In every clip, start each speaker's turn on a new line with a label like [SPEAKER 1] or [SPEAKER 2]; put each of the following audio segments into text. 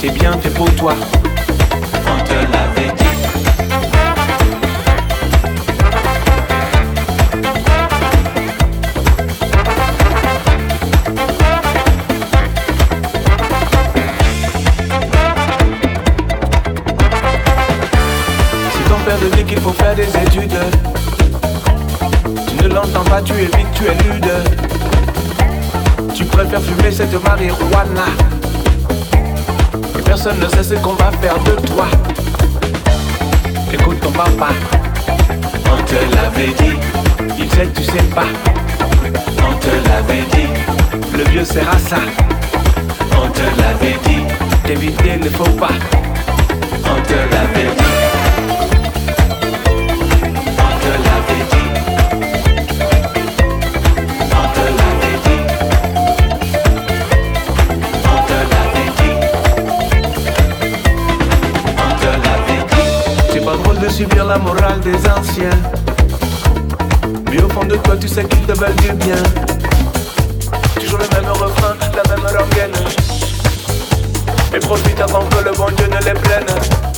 [SPEAKER 1] c'est bien fait pour toi, on te l'avait dit. de dit qu'il faut faire des études. Tu ne l'entends pas, tu évites, tu es lude. Tu préfères fumer cette marijuana. Personne ne sait ce qu'on va faire de toi. Écoute ton papa, on te l'avait dit. Il sait, tu sais pas. On te l'avait dit. Le vieux sert à ça. On te l'avait dit. D'éviter ne faut pas. On te l'avait dit. La morale des anciens. Mais au fond de toi, tu sais qu'ils te veulent du bien. Toujours le même refrain, la même rengaine. Et profite avant que le bon Dieu ne les prenne.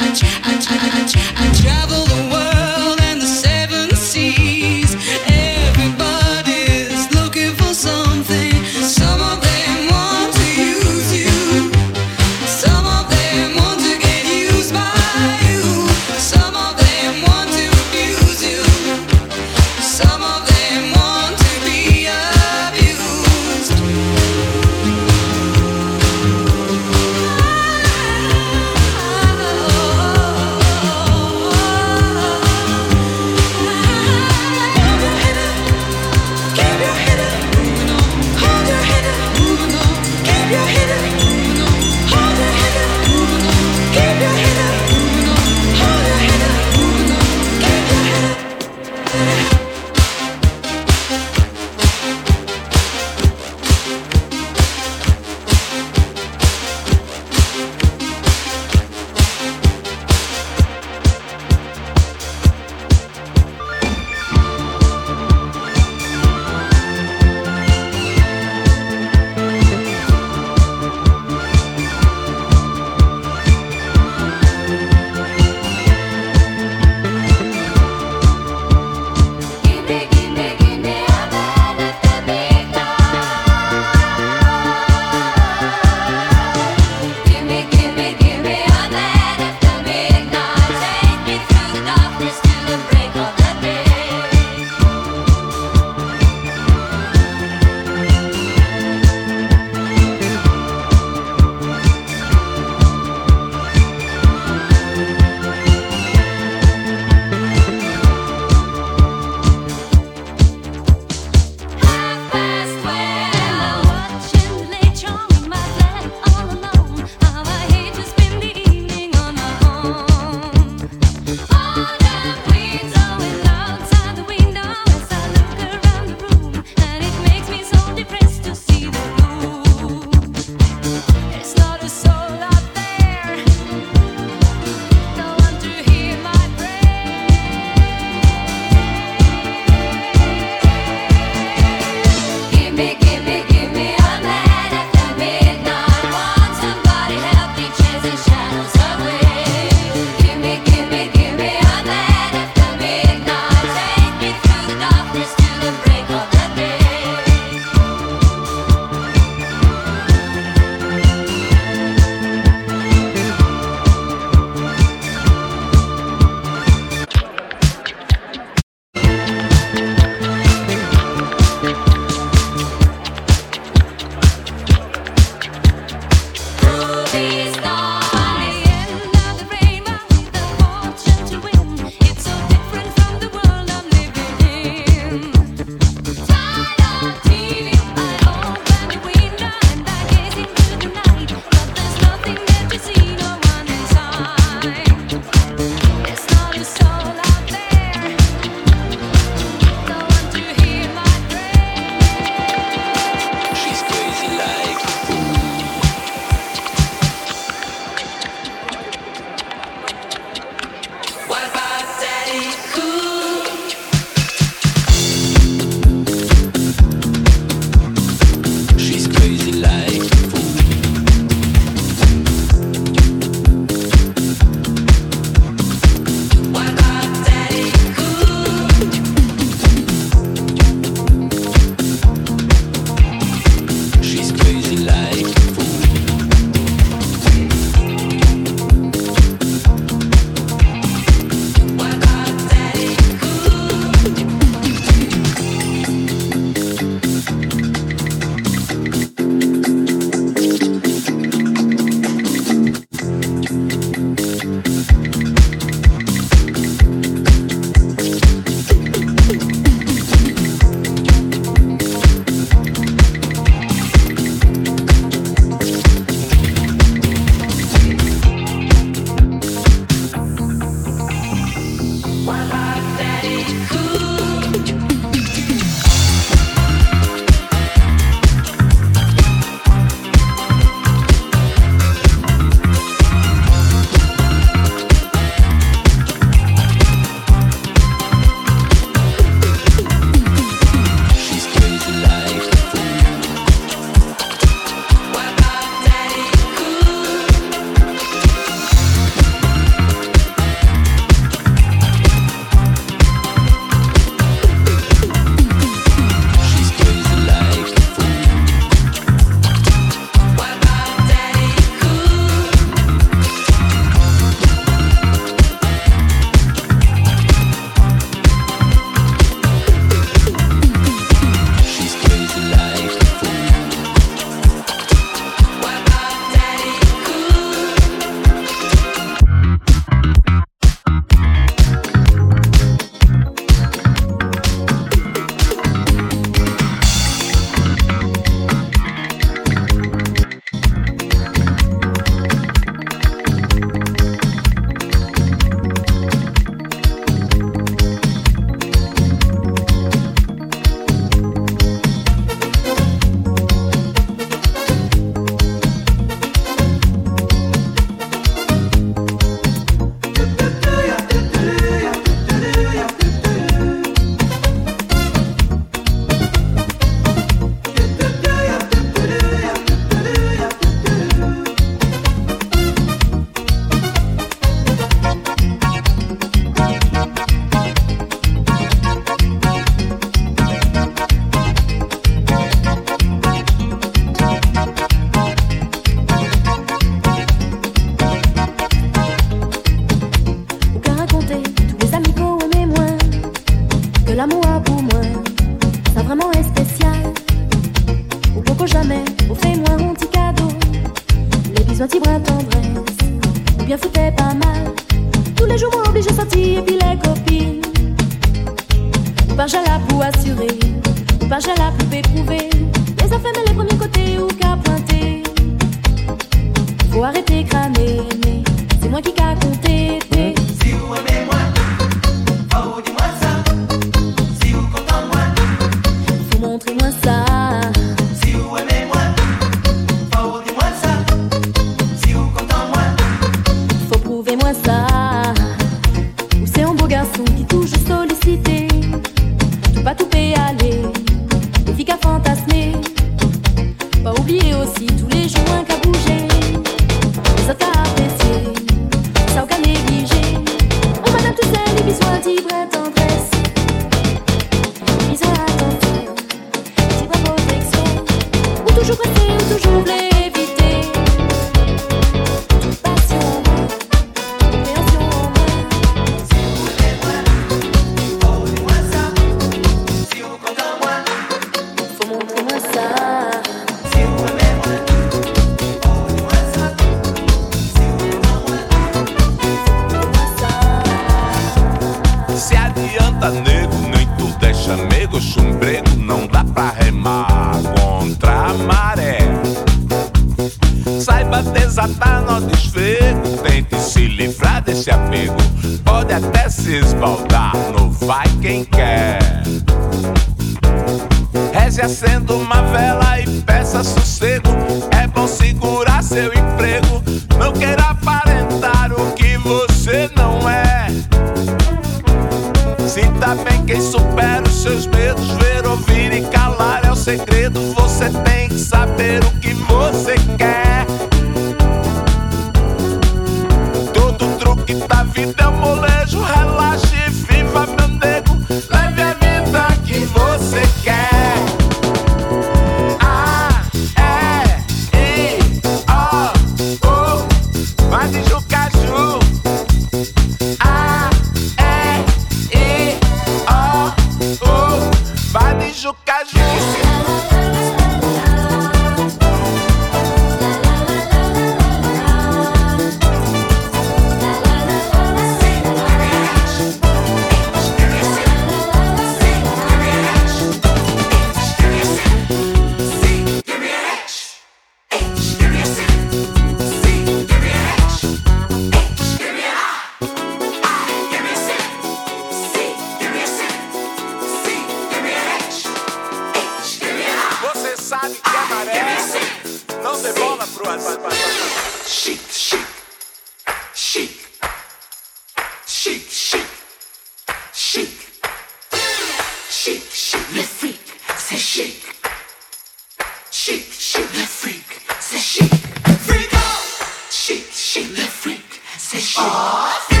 [SPEAKER 2] Boss?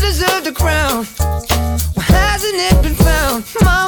[SPEAKER 2] Deserve the crown. Why hasn't it been found? Mama,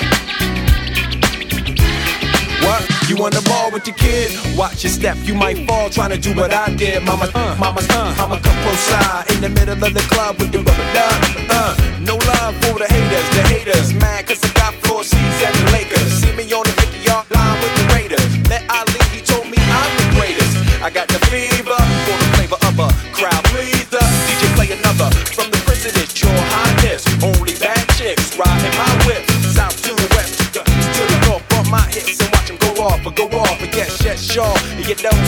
[SPEAKER 3] You on the ball with your kid? Watch your step, you might fall trying to do what I did. Mama, uh, mama, uh, mama, come close side in the middle of the club with the rubber duck. Uh, no love for the haters, the haters mad cause I got floor seats at the Lakers. You don't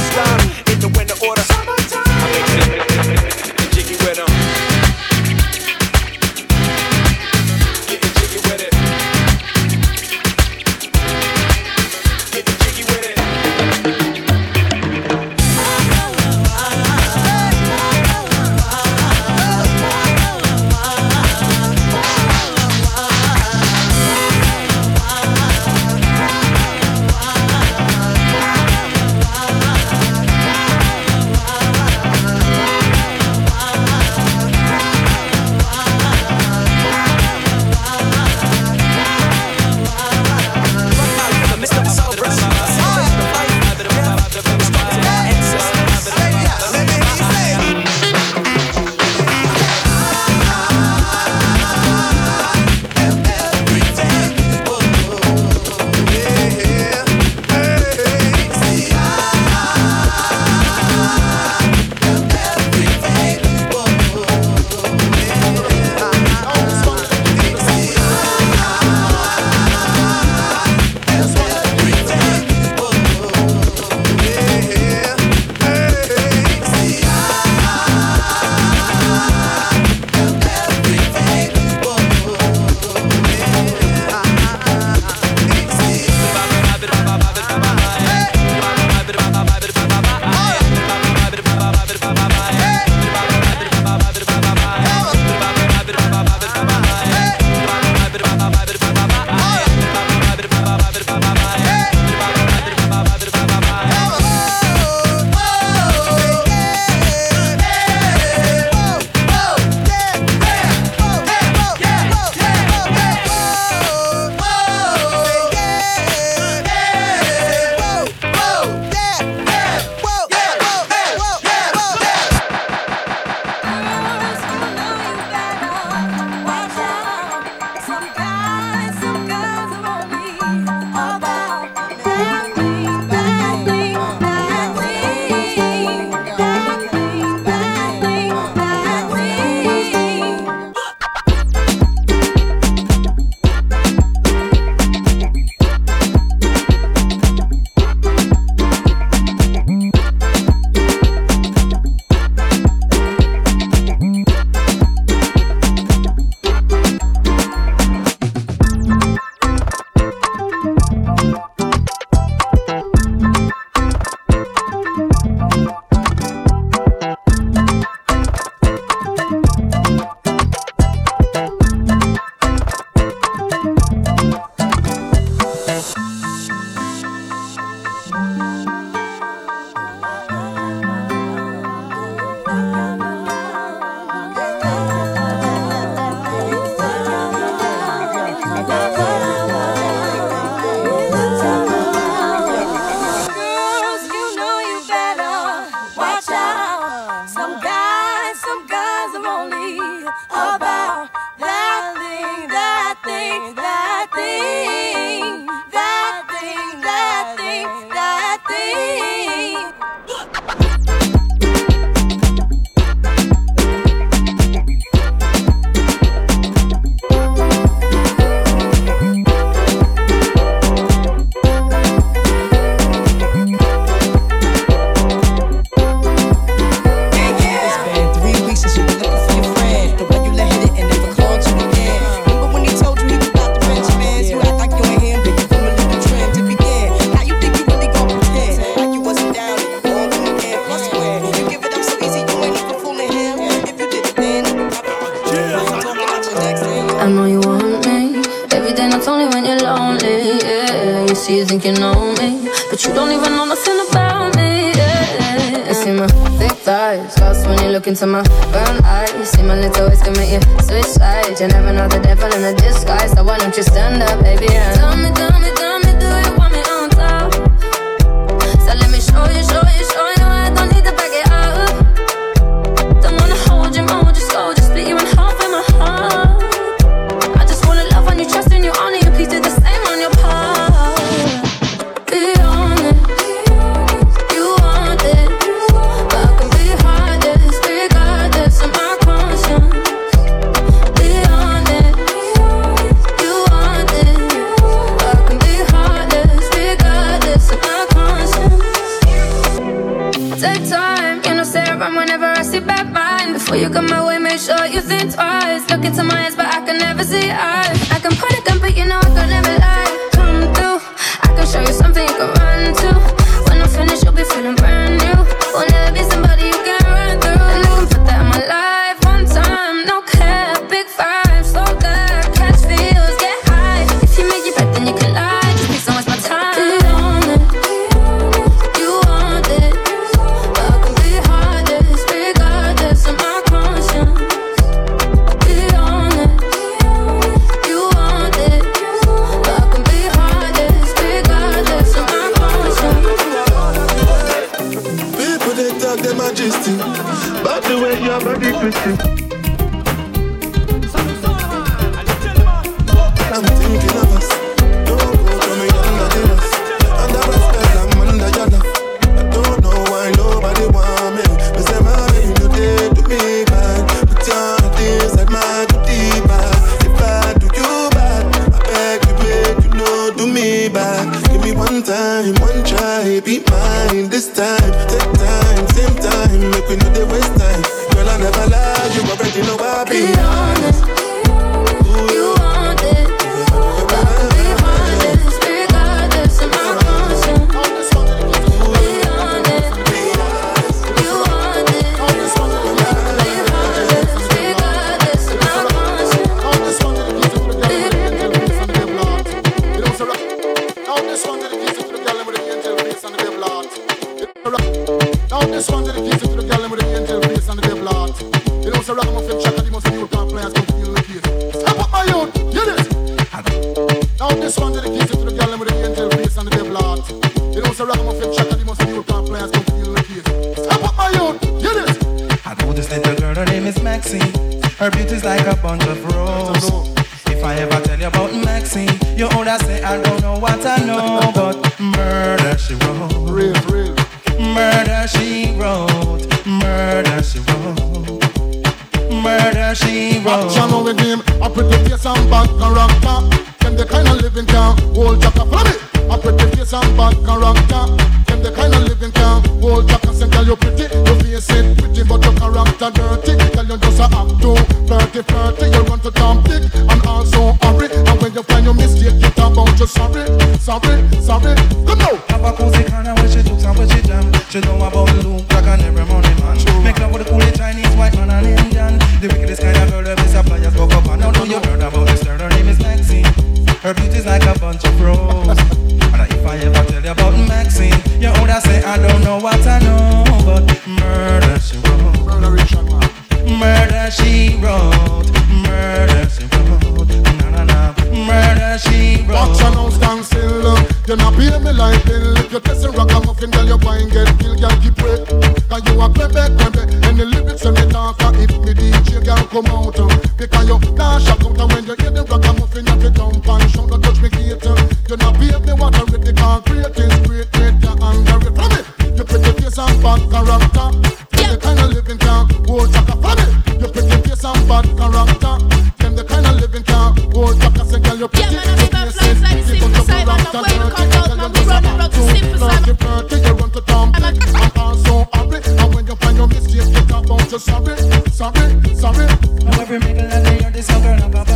[SPEAKER 4] pockets of my eyes, but I can never see. I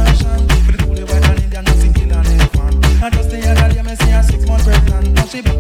[SPEAKER 5] passion. Nothing just the other day, me see a six-month pregnant. Now she back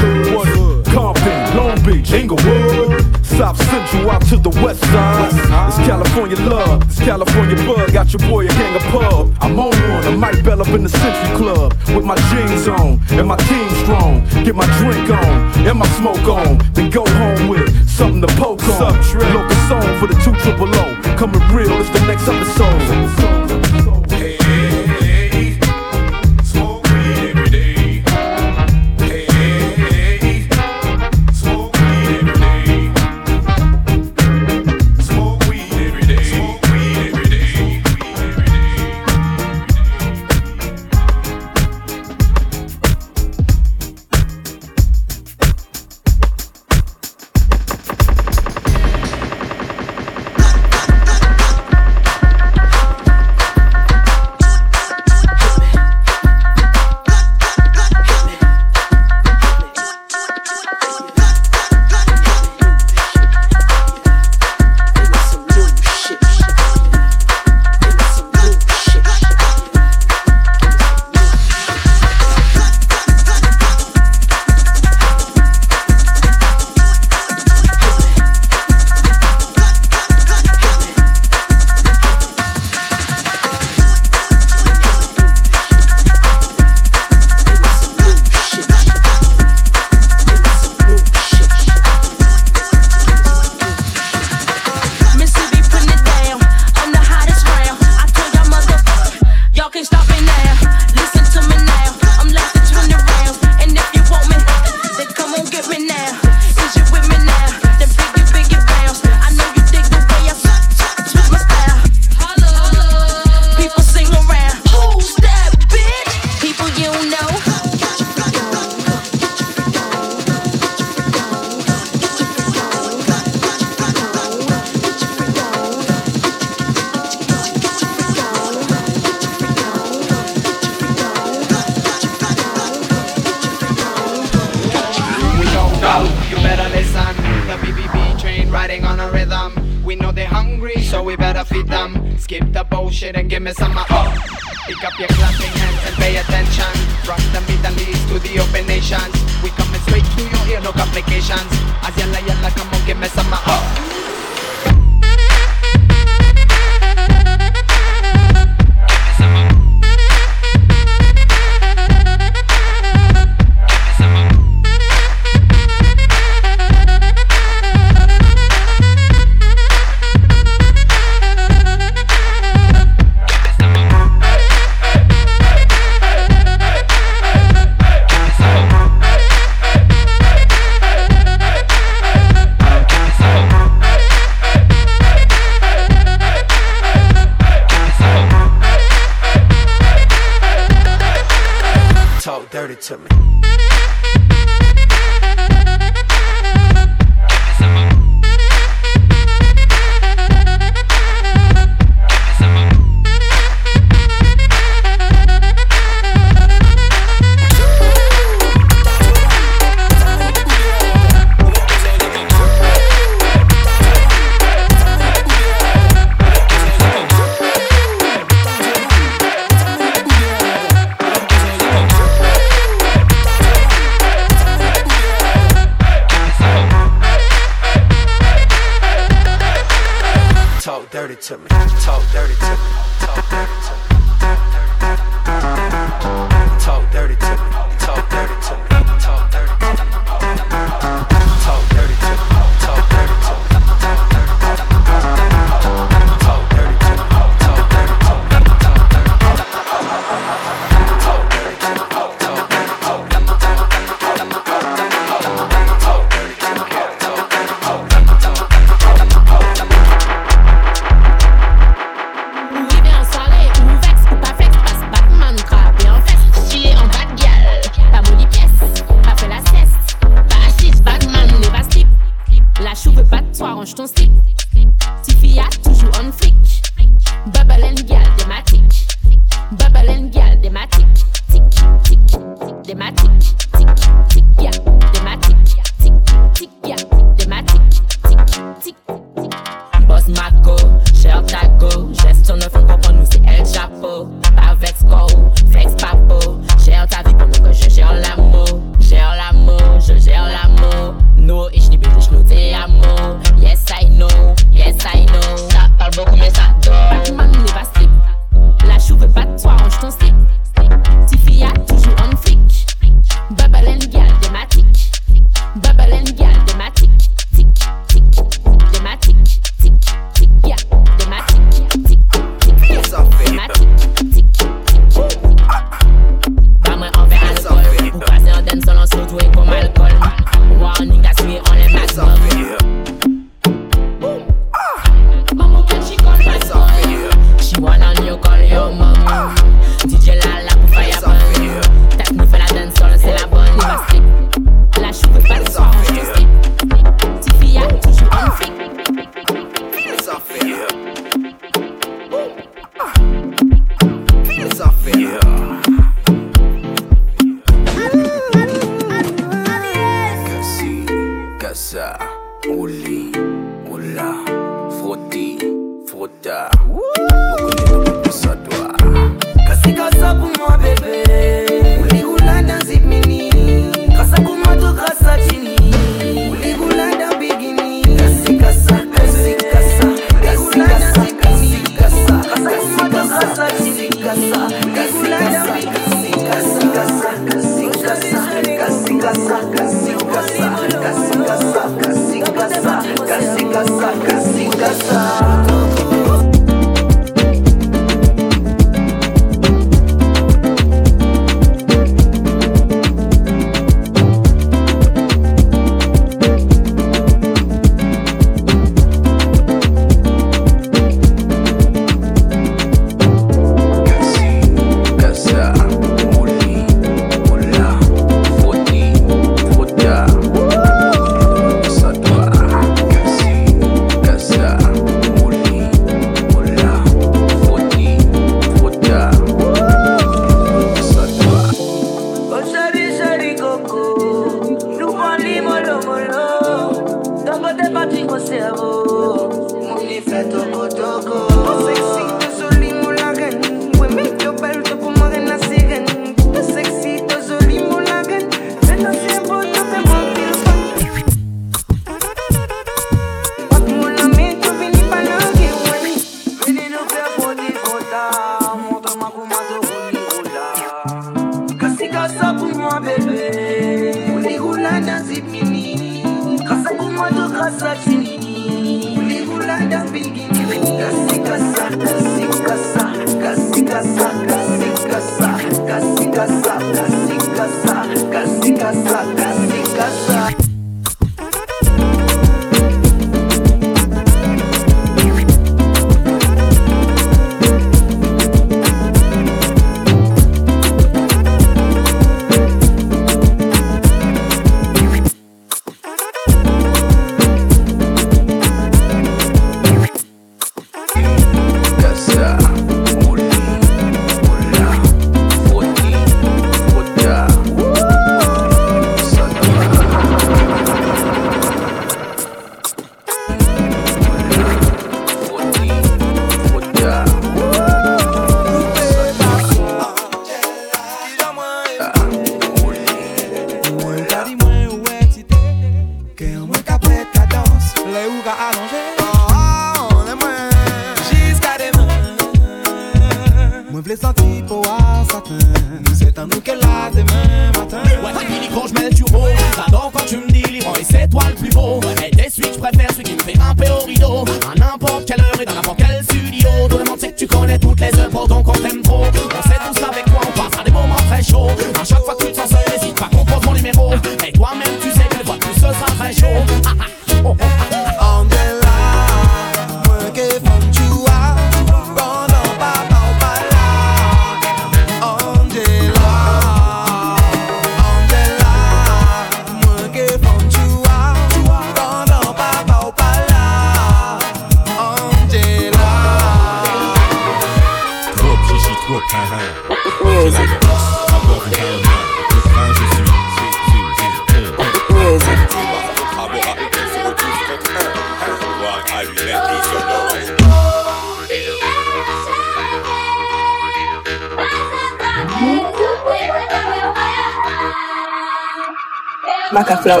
[SPEAKER 6] flow.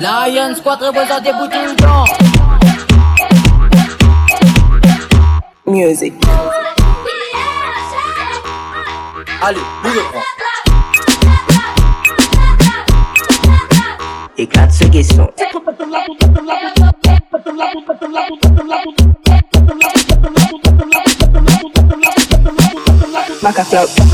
[SPEAKER 7] Lion Squad représente des.
[SPEAKER 8] Music.
[SPEAKER 9] Allez, nous le prend.
[SPEAKER 8] Éclate ce.
[SPEAKER 10] Maca.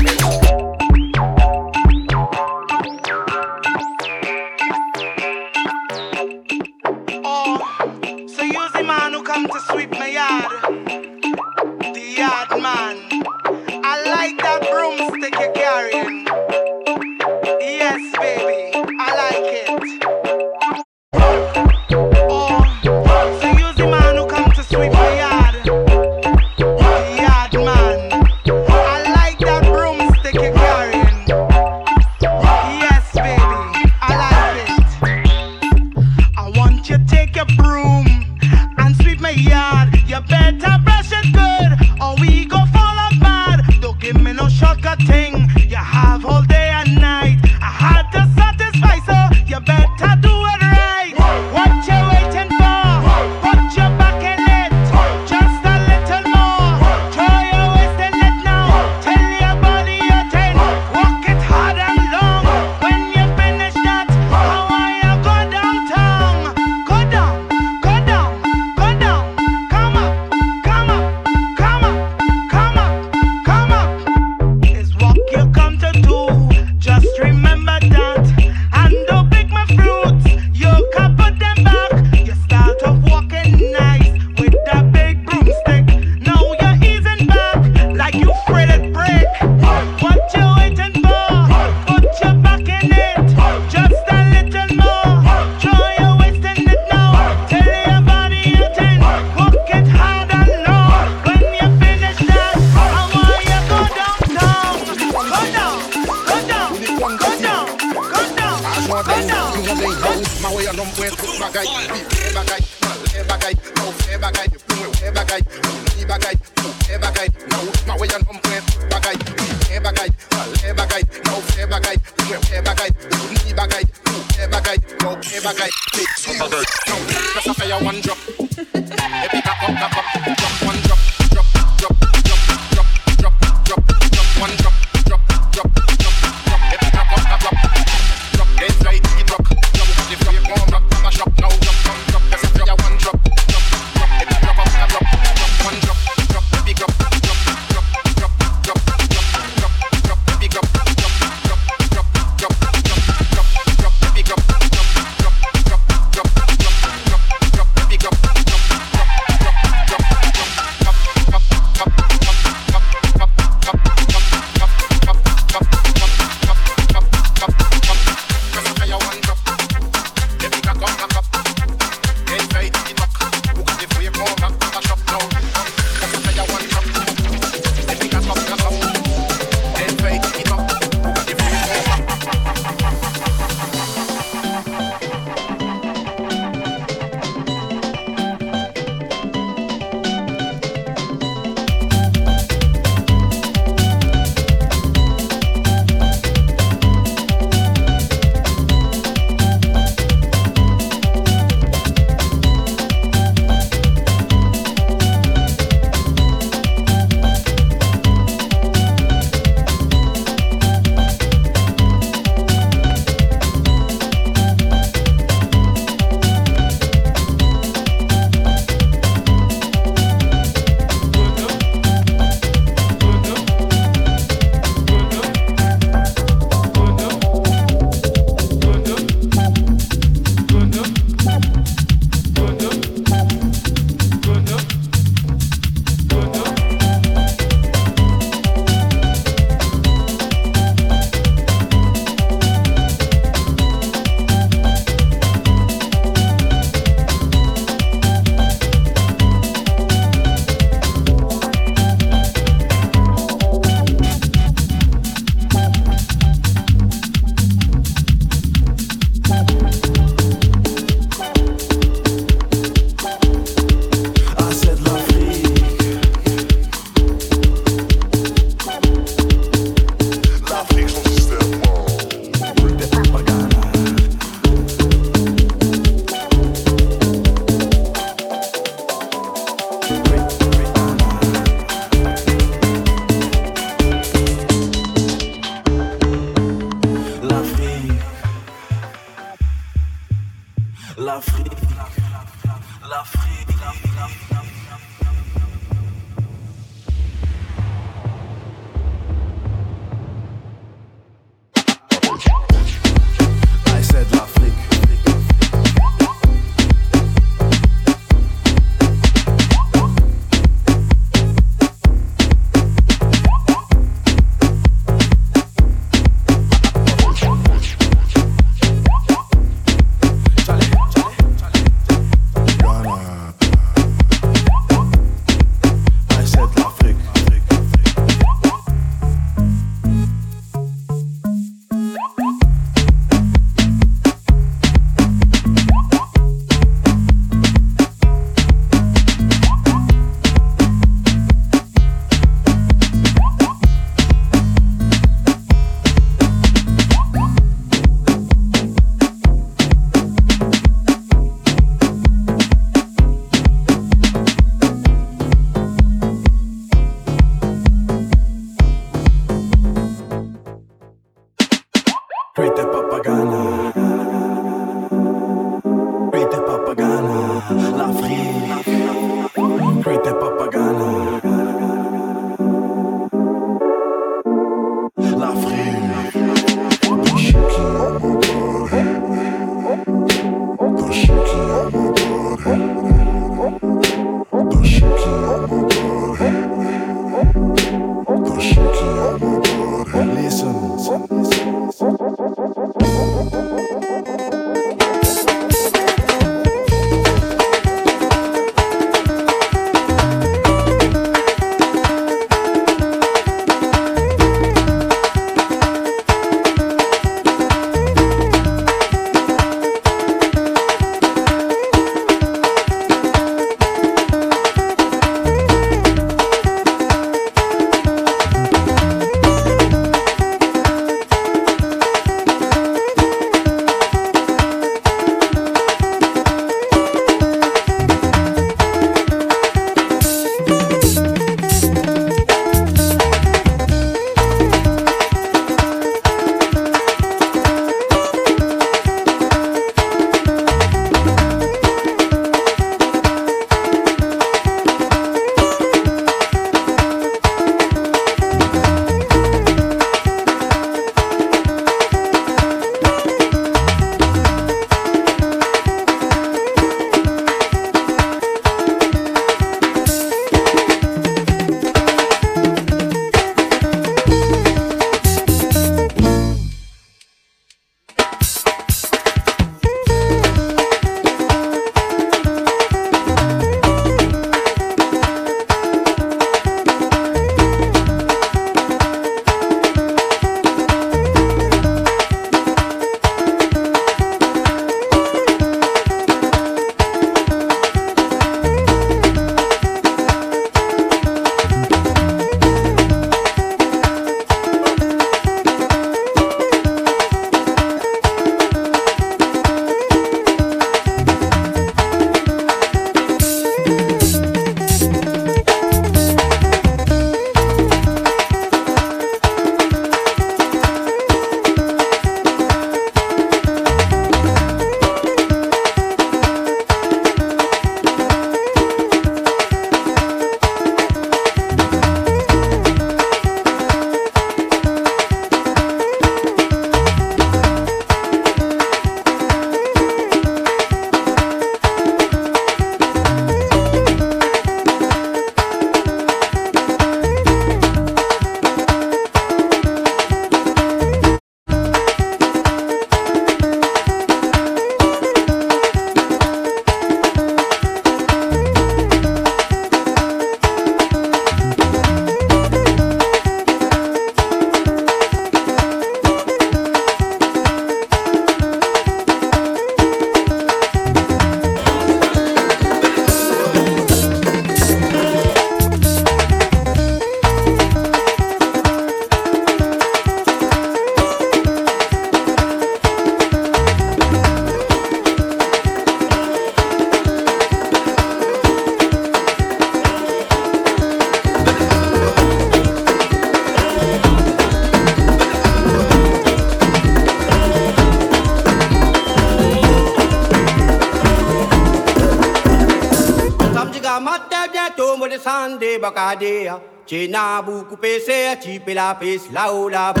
[SPEAKER 10] Chipe la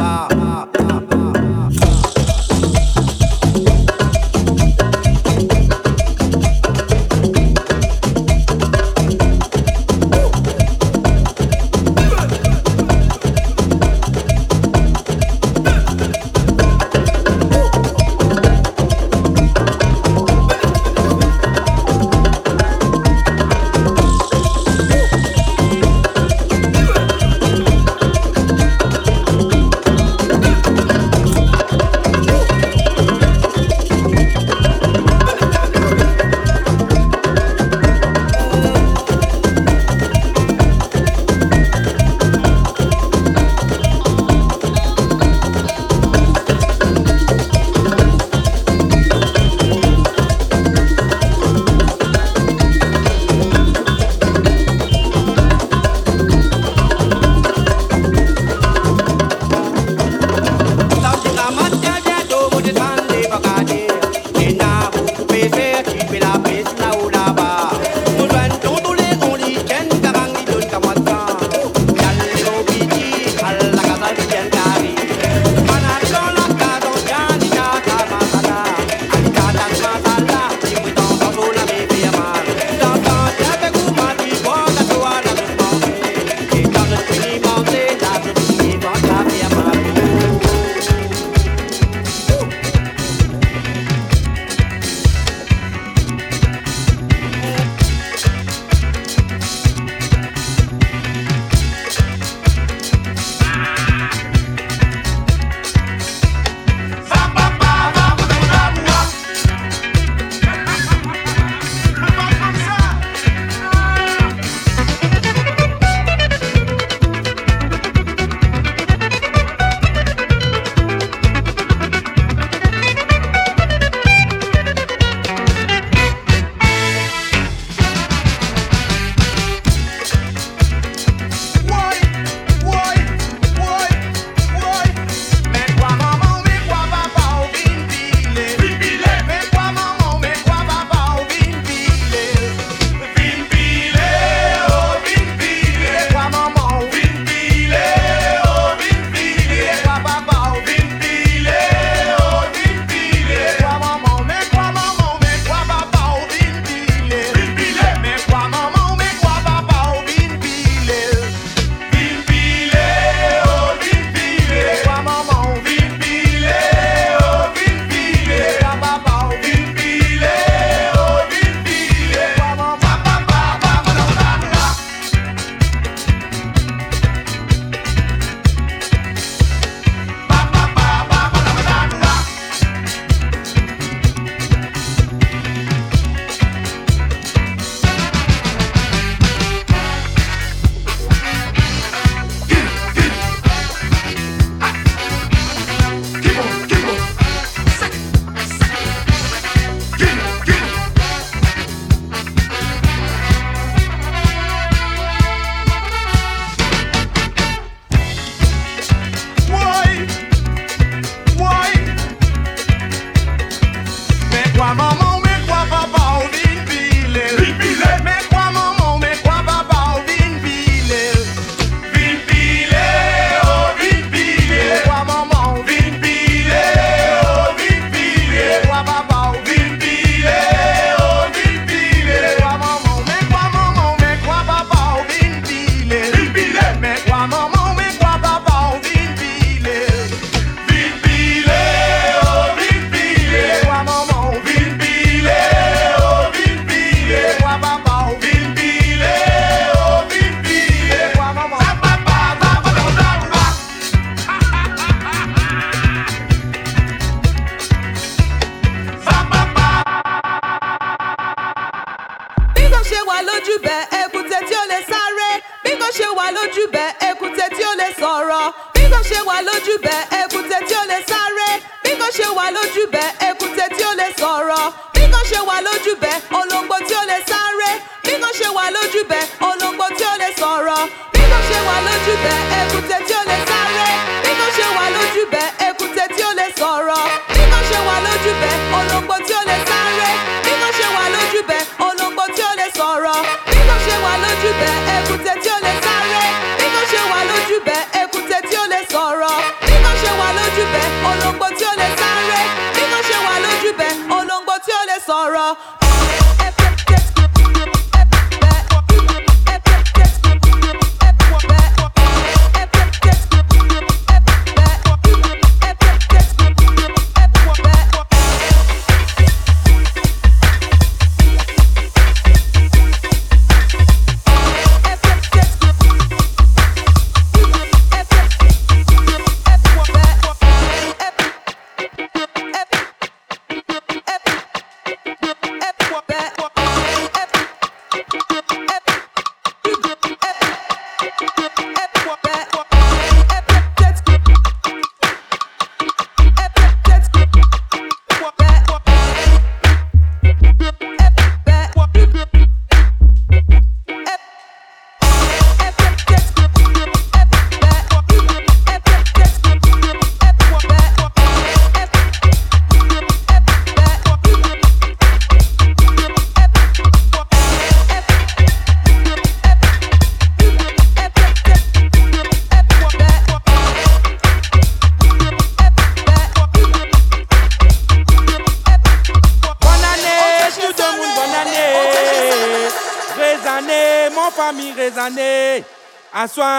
[SPEAKER 11] olóńgbò tí ó lè sáré bí kò ṣe wà lójú bẹ́ẹ̀ olóńgbò tí ó lè sọ̀rọ̀.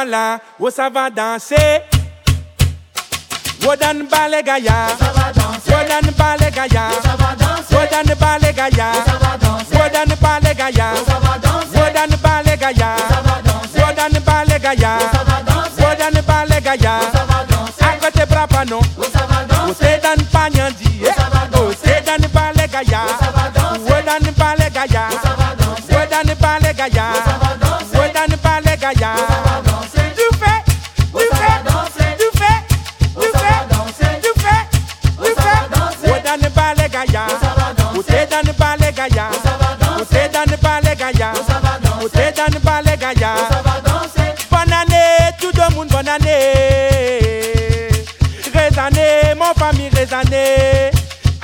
[SPEAKER 12] là où ça va danser. Wodan Balegaya, Wodan Balegaya, Wodan Balegaya, Wodan Balegaya, Wodan Balegaya, Wodan Balegaya, Wodan Balegaya, à côté Brapano, Wodan Panyandi, Wodan Balegaya, Wodan Balegaya.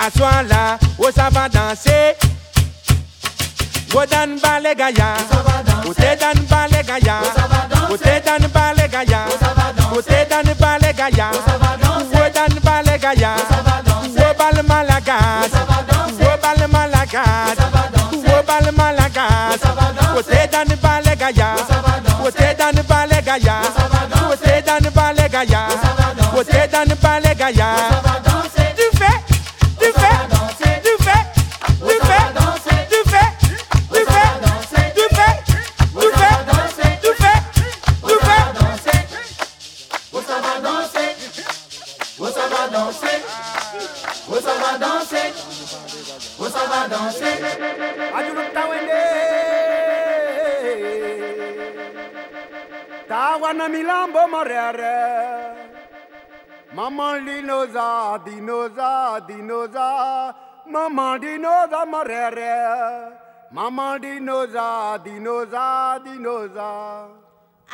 [SPEAKER 12] Assois là, oh ça va danser? Godan balé gaya, côté dan balé gaya, côté dan balé gaya, côté dan balé gaya.
[SPEAKER 13] Danser
[SPEAKER 10] Tawana milambo morere. Maman dinoza, dinoza, dinoza. Maman dinoza morere. Maman dinoza, dinoza, dinoza.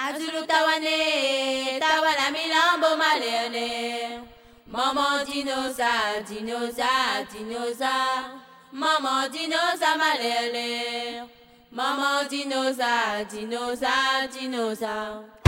[SPEAKER 14] Azulu tawane, tawana milambo malene. Maman dinosa, dinosa, dinosa. Maman dinosa malene. Maman dinosa, dinosa, dinosa.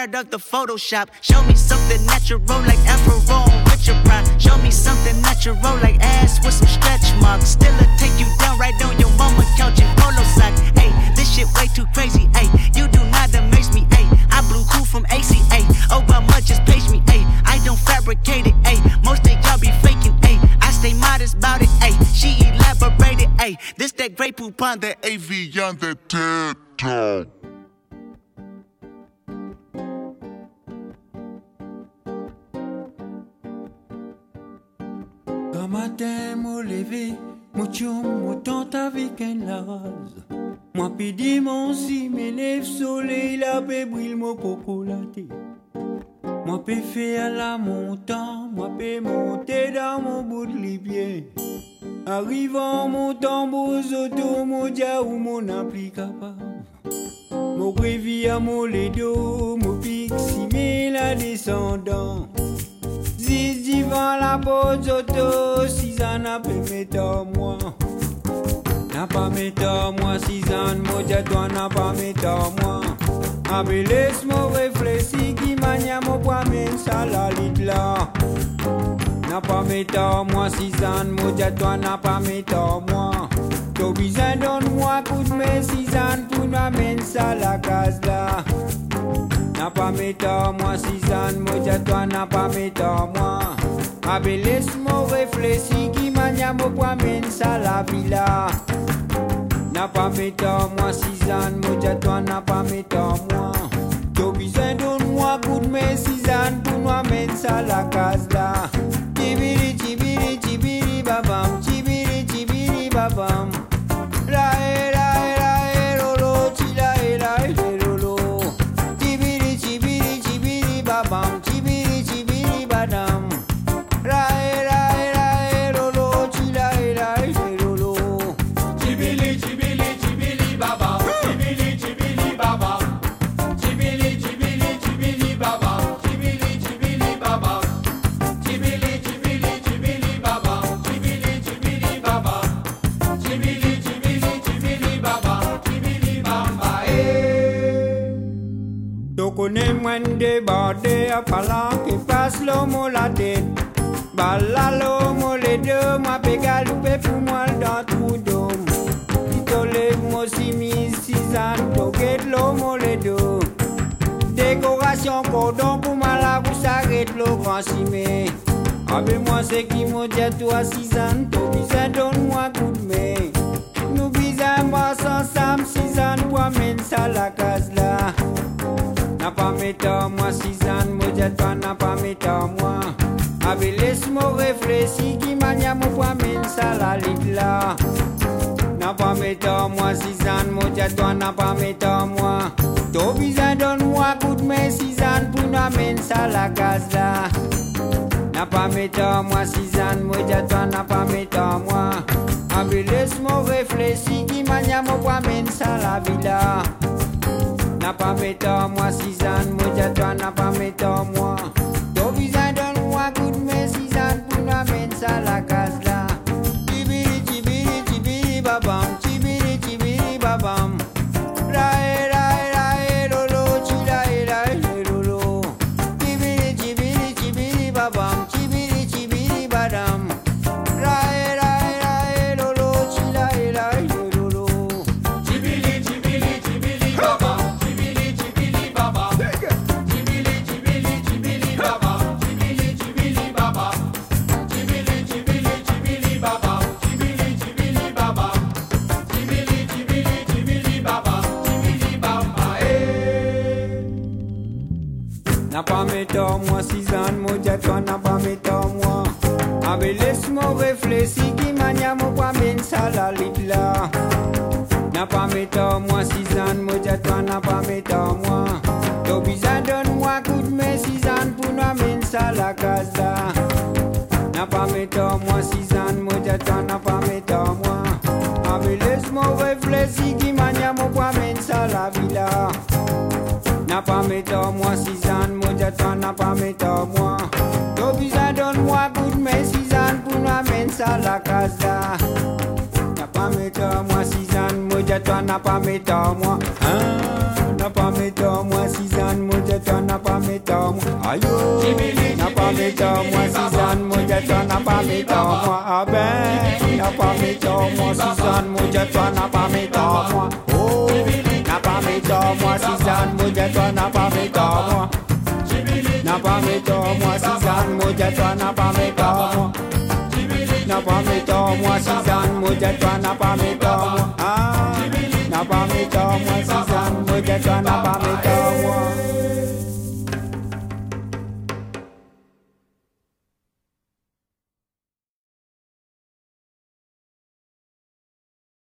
[SPEAKER 15] Tired of the Photoshop. Show me something natural like Afro with your pride. Show me something natural like ass with some stretch marks. Still a take you down right on your mama couch in polo sock. Hey, this shit way too crazy. Hey, you do not amaze me. Hey, I blew cool from ACA. Obama just page me. Hey, I don't fabricate it. Hey, most of y'all be faking. Hey, I stay modest about it. Hey, she elaborated. Hey, this that great poop on the AV on the
[SPEAKER 16] avec un laz. Moi pidi mon si m'élève soleil, la paix brille mon cocolaté. Moi peux faire la montagne, moi peux monter dans mon bout de libier. Arrivant mon tambour auto, mon dia ou mon appli capable. Mon prévi à mon ledo, mon pixi, la descendant. Ziz divan la pose auto, si pas mettre à moi. N'a pas à moi, si ça ne m'a toi n'a pas à moi. Abe laisse-moi réfléchir qui mania mon poids men ça la lit là. N'a pas à moi, si ça ne m'a toi n'a pas à moi. T'as besoin donne-moi coup de main, si ça ne pour m'amène ça la case là. N'a pas mettre à moi, Suzanne, moi toi n'a pas mettre à moi. Abe laisse-moi réfléchir qui mania mo poids mène ça la villa. N'a pas mettre à moi, Suzanne, moi toi n'a pas mettre à moi. T'as besoin donne-moi coup de main, Suzanne, pour nous amène ça la case là. Tibiri, tibiri, tibiri, babam, tibiri, tibiri, babam. À parlant qui passe l'homme la tête. Bala l'homme les deux moi pégal pour moi dans tout dôme Titole moi si mis six ans Toquette l'homme les deux. Décoration cordon pour moi la vous s'arrête le grand cimé Avec moi c'est qui m'a dit toi six ans Tu besoin donne-moi coup de main. Nous besoin moi ensemble six ans Pour amène ça la case là N'a pas mettre moi six Moi n'a pas mettre à moi Avec laisse-moi réfléchir Qui mania mon pour amène ça la lit là. N'a pas à moi six ans Moi dit toi n'a pas à moi T'as besoin donne-moi coup de main ans Pour nous amène ça la case là. N'a pas à moi six ans Moi dit toi n'a pas à moi Avec laisse-moi réfléchir Qui mania mon pour amène ça la villa N'a pas à moi Moi dit toi n'a pas à moi N'a pas mettre à moi six ans, moi dit toi n'a pas mettre à moi. T'as besoin donne-moi coup de main ans pour nous amène ça la case là. N'a pas mettre à moi six ans, moi dit toi n'a pas mettre à moi. Avec laisse-moi réfléchir qui mania mon poids mène ça la villa. N'a pas méthode moi Suzanne, de toi n'a pas méthode moi. Toi bizarre donne-moi coup de main Suzanne pour nous amener ça la casa. N'a pas méthode moi Suzanne, de toi pas. Hein? N'a pas moi Suzanne, moi toi n'a pas méthode moi. Aïe oh, n'a pas moi Suzanne, moi toi n'a pas méthode moi. Ah ben, n'a pas moi Suzanne, moi toi n'a pas moi. Oh, n'a pas moi Suzanne, moi toi n'a pas moi. N'a pas moi Suzanne, moi n'a pas. N'a pas méthode moi Suzanne, n'a pas. Ah, n'a pas méthode moi Suzanne, moi de toi n'a pas méthode moi.